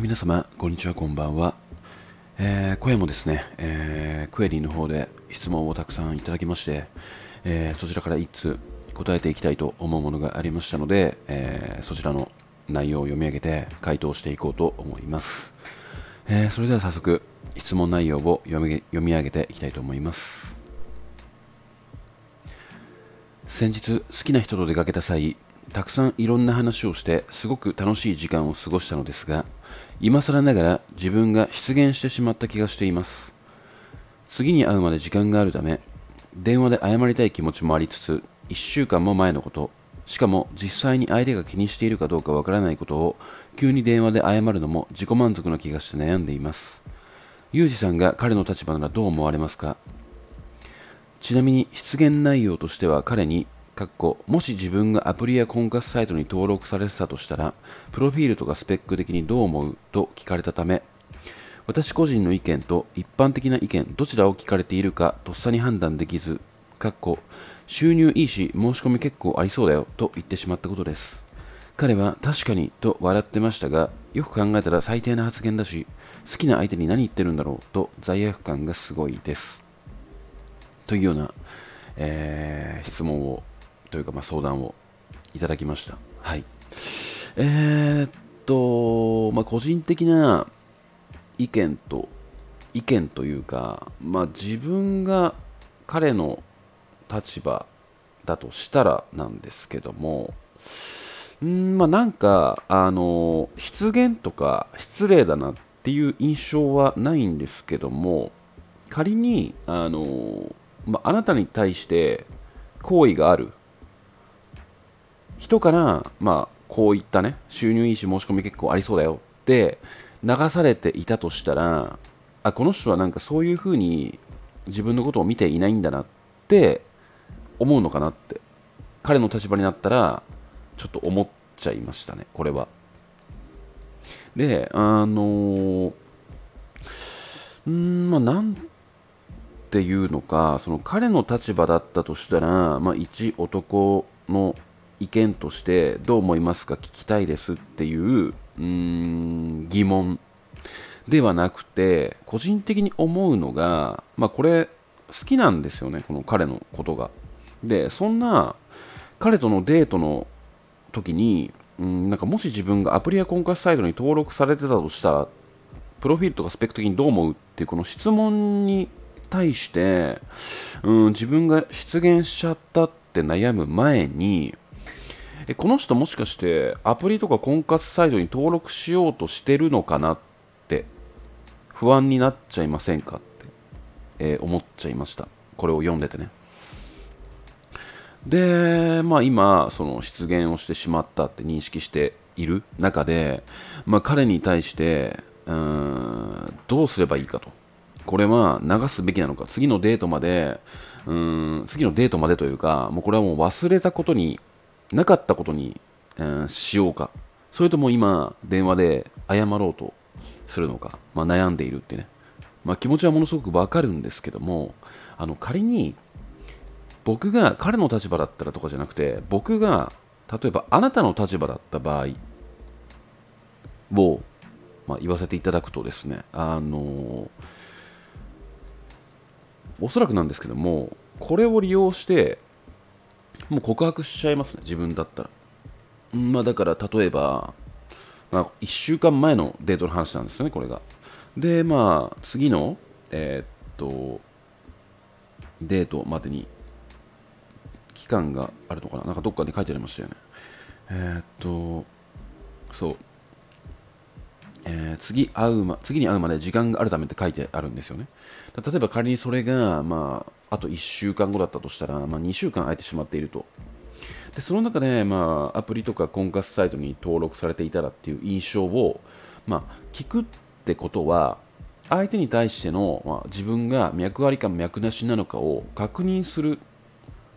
皆様、こんにちは、こんばんは。えー、今夜もですね、えー、クエリーの方で質問をたくさんいただきまして、えー、そちらから一通答えていきたいと思うものがありましたので、えー、そちらの内容を読み上げて回答していこうと思います。えー、それでは早速、質問内容を読み読み上げていきたいと思います。先日、好きな人と出かけた際、たくさんいろんな話をしてすごく楽しい時間を過ごしたのですが今更ながら自分が出現してしまった気がしています。次に会うまで時間があるため電話で謝りたい気持ちもありつつ1週間も前のことしかも実際に相手が気にしているかどうかわからないことを急に電話で謝るのも自己満足な気がして悩んでいます。ユージさんが彼の立場ならどう思われますか？ちなみに出現内容としては彼にかっこもし自分がアプリや婚活サイトに登録されてたとしたら、プロフィールとかスペック的にどう思うと聞かれたため、私個人の意見と一般的な意見、どちらを聞かれているかとっさに判断できず、かっこ収入いいし申し込み結構ありそうだよと言ってしまったことです。彼は確かにと笑ってましたが、よく考えたら最低な発言だし、好きな相手に何言ってるんだろうと罪悪感がすごいです。というような、えー、質問をというか、まあ、相談をいただきました。はい。えー、っと、まあ、個人的な意見と、意見というか、まあ、自分が彼の立場だとしたらなんですけども、んまあなんか、あの、失言とか失礼だなっていう印象はないんですけども、仮に、あの、ま、あなたに対して好意がある人から、まあ、こういったね、収入いいし申し込み結構ありそうだよって流されていたとしたら、あ、この人はなんかそういうふうに自分のことを見ていないんだなって思うのかなって、彼の立場になったら、ちょっと思っちゃいましたね、これは。で、あのー、んまあ、なんていうのか、その彼の立場だったとしたら、まあ、一男の意見としてどう思いますか聞きたいですっていううん疑問ではなくて個人的に思うのが、まあ、これ好きなんですよねこの彼のことが。でそんな彼とのデートの時にうんなんかもし自分がアプリや婚活サイトに登録されてたとしたらプロフィールとかスペック的にどう思うっていうこの質問に対してうん自分が出現しちゃったって悩む前にえこの人もしかしてアプリとか婚活サイトに登録しようとしてるのかなって不安になっちゃいませんかって、えー、思っちゃいました。これを読んでてね。でまあ今その出現をしてしまったって認識している中で、まあ、彼に対してうんどうすればいいかと。これは流すべきなのか。次のデートまでうーん次のデートまでというかもうこれはもう忘れたことになかったことに、えー、しようか。それとも今電話で謝ろうとするのか、まあ、悩んでいるってね、まあ、気持ちはものすごくわかるんですけどもあの仮に僕が彼の立場だったらとかじゃなくて僕が例えばあなたの立場だった場合を、まあ、言わせていただくとですねあのおそらくなんですけどもこれを利用してもう告白しちゃいますね自分だったら。まあだから例えば、まあ、1週間前のデートの話なんですよねこれが。でまあ次のえー、っとデートまでに期間があるのかな。なんかどっかに書いてありましたよね。えー、っとそう。えー、次会う、ま、次に会うまで時間があるためって書いてあるんですよね。例えば仮にそれが、まあ、あと1週間後だったとしたら、まあ、2週間空いてしまっていると。でその中で、まあ、アプリとか婚活サイトに登録されていたらっていう印象を、まあ、聞くってことは相手に対しての、まあ、自分が脈ありか脈なしなのかを確認する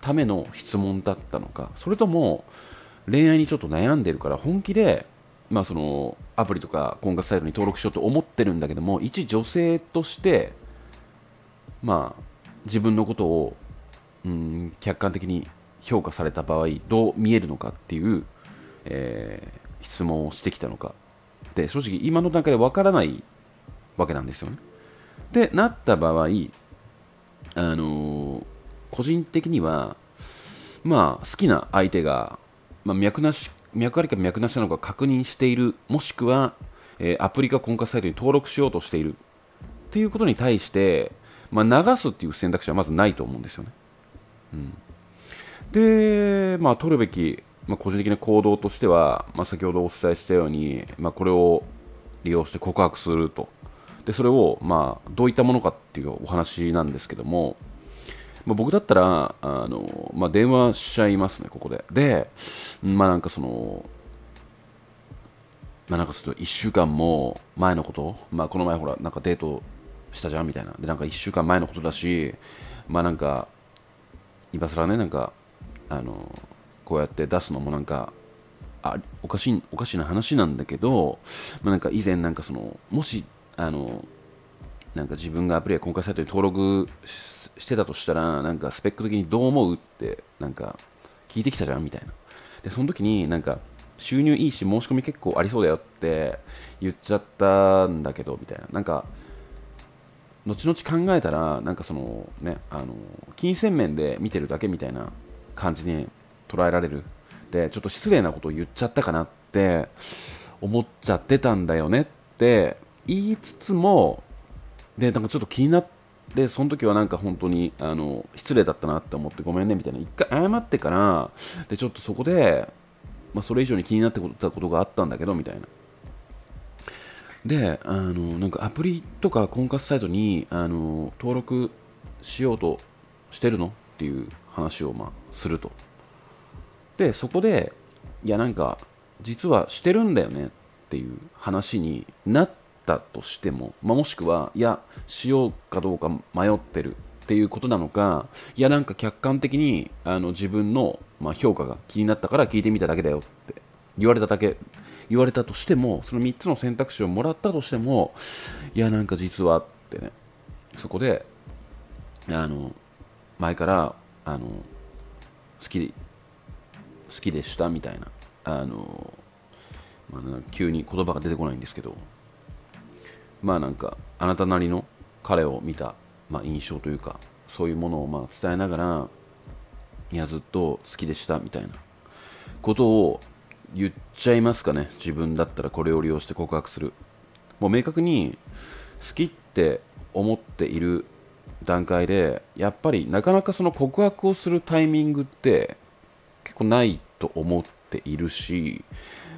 ための質問だったのかそれとも恋愛にちょっと悩んでるから本気で、まあ、そのアプリとか婚活サイトに登録しようと思ってるんだけども一女性としてまあ自分のことを、うん、客観的に評価された場合どう見えるのかっていう、えー、質問をしてきたのかって正直今の段階でわからないわけなんですよね。でなった場合、あのー、個人的にはまあ好きな相手が、まあ、脈なし脈ありか脈なしなのか確認しているもしくは、えー、アプリか婚活サイトに登録しようとしているっていうことに対して、まあ、流すっていう選択肢はまずないと思うんですよね。うん、で、まあ、取るべき、まあ、個人的な行動としては、まあ、先ほどお伝えしたように、まあ、これを利用して告白すると。でそれを、まあ、どういったものかっていうお話なんですけども、まあ、僕だったらあの、まあ、電話しちゃいますね、ここで。で、まあなんかその、まあなんかちょっと1週間も前のこと、まあこの前ほら、なんかデートしたじゃん？みたいな。で、なんか1週間前のことだし、まあなんか、今更ね、なんか、あの、こうやって出すのもなんか、あおかしいおかしな話なんだけど、まあ、なんか以前なんかそのもしあのなんか自分がアプリや婚活サイトに登録してたとしたらなんかスペック的にどう思うってなんか聞いてきたじゃん？みたいな。でその時になんか収入いいし申し込み結構ありそうだよって言っちゃったんだけどみたいな。なんか後々考えたらなんかそのねあの金銭面で見てるだけみたいな感じに捉えられる。でちょっと失礼なことを言っちゃったかなって思っちゃってたんだよねって言いつつもでなんかちょっと気になってその時はなんか本当にあの失礼だったなって思ってごめんねみたいな一回謝ってからでちょっとそこで、まあ、それ以上に気になってたことがあったんだけどみたいな。であのなんかアプリとか婚活サイトにあの登録しようとしてるの？っていう話をまあすると。でそこでいやなんか実はしてるんだよね？っていう話になったとしても、まあ、もしくはいやしようかどうか迷ってる。っていうことなのかいやなんか客観的にあの自分の、まあ、評価が気になったから聞いてみただけだよって言われただけ言われたとしてもその3つの選択肢をもらったとしてもいやなんか実はってねそこであの前からあの好き好きでしたみたいなあの、まあ、急に言葉が出てこないんですけどまあなんかあなたなりの彼を見た、まあ、印象というかそういうものをまあ伝えながらいやずっと好きでしたみたいなことを言っちゃいますかね。自分だったらこれを利用して告白する。もう明確に好きって思っている段階でやっぱりなかなかその告白をするタイミングって結構ないと思っているし、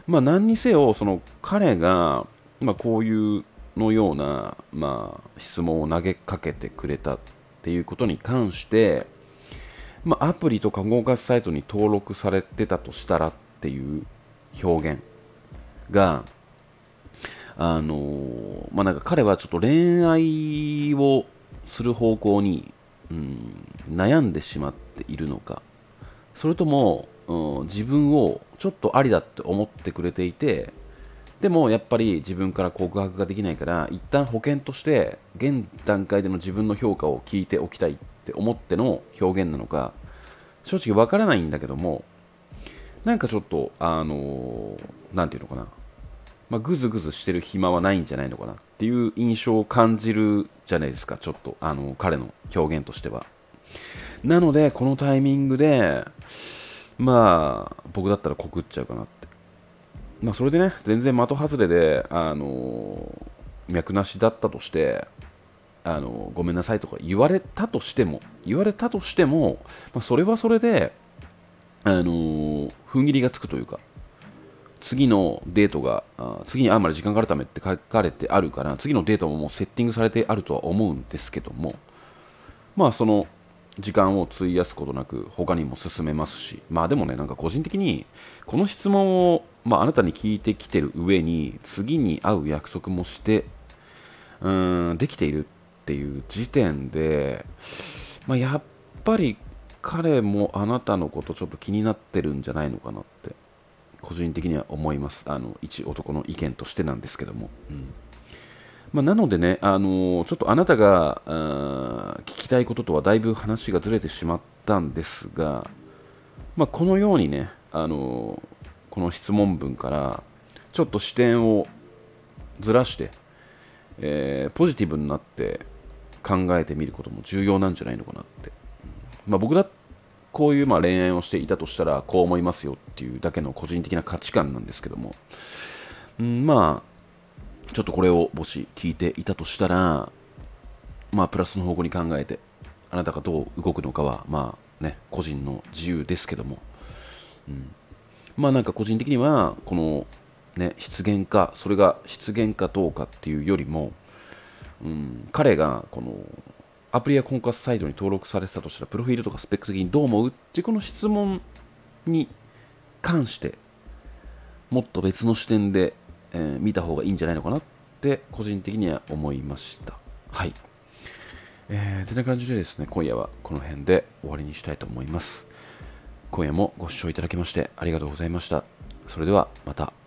まあ、何にせよその彼が、まあ、こういうのような、まあ、質問を投げかけてくれたっていうことに関して、まあ、アプリとか合活サイトに登録されてたとしたらっていう表現があのまあ、なんか彼はちょっと恋愛をする方向に、うん、悩んでしまっているのか。それとも、うん、自分をちょっとありだって思ってくれていてでもやっぱり自分から告白ができないから一旦保険として現段階での自分の評価を聞いておきたいって思っての表現なのか正直わからないんだけどもなんかちょっとあの何、て言うのかな。まあ、ぐずぐずしてる暇はないんじゃないのかなっていう印象を感じるじゃないですか。ちょっとあの彼の表現としては。なので、このタイミングで、まあ、僕だったら告っちゃうかなって。まあ、それでね、全然的外れで、あの脈なしだったとして、あのごめんなさいとか言われたとしても、言われたとしても、まあ、それはそれで、あの踏ん切りがつくというか、次のデートが、あ次に会うまで時間があるためって書かれてあるから、次のデートももうセッティングされてあるとは思うんですけども、まあその時間を費やすことなく他にも進めますしまあでもねなんか個人的にこの質問を、まあ、あなたに聞いてきてる上に次に会う約束もしてうんできているっていう時点で、まあ、やっぱり彼もあなたのことちょっと気になってるんじゃないのかなって個人的には思います。あの一男の意見としてなんですけども、うん。まあ、なのでね、あの、ちょっとあなたが聞きたいこととはだいぶ話がずれてしまったんですが、まあ、このようにね、あの、この質問文からちょっと視点をずらして、えー、ポジティブになって考えてみることも重要なんじゃないのかなって、まあ、僕だこういうまあ恋愛をしていたとしたらこう思いますよっていうだけの個人的な価値観なんですけども、うん、まあちょっとこれをもし聞いていたとしたらまあプラスの方向に考えてあなたがどう動くのかはまあね個人の自由ですけども、うん、まあなんか個人的にはこのね失言かそれが失言かどうかっていうよりも、うん、彼がこのアプリや婚活サイトに登録されてたとしたらプロフィールとかスペック的にどう思うっていうこの質問に関してもっと別の視点で、えー、見た方がいいんじゃないのかなって個人的には思いました。はい。えー、てな感じでですね今夜はこの辺で終わりにしたいと思います。今夜もご視聴いただきましてありがとうございました。それではまた。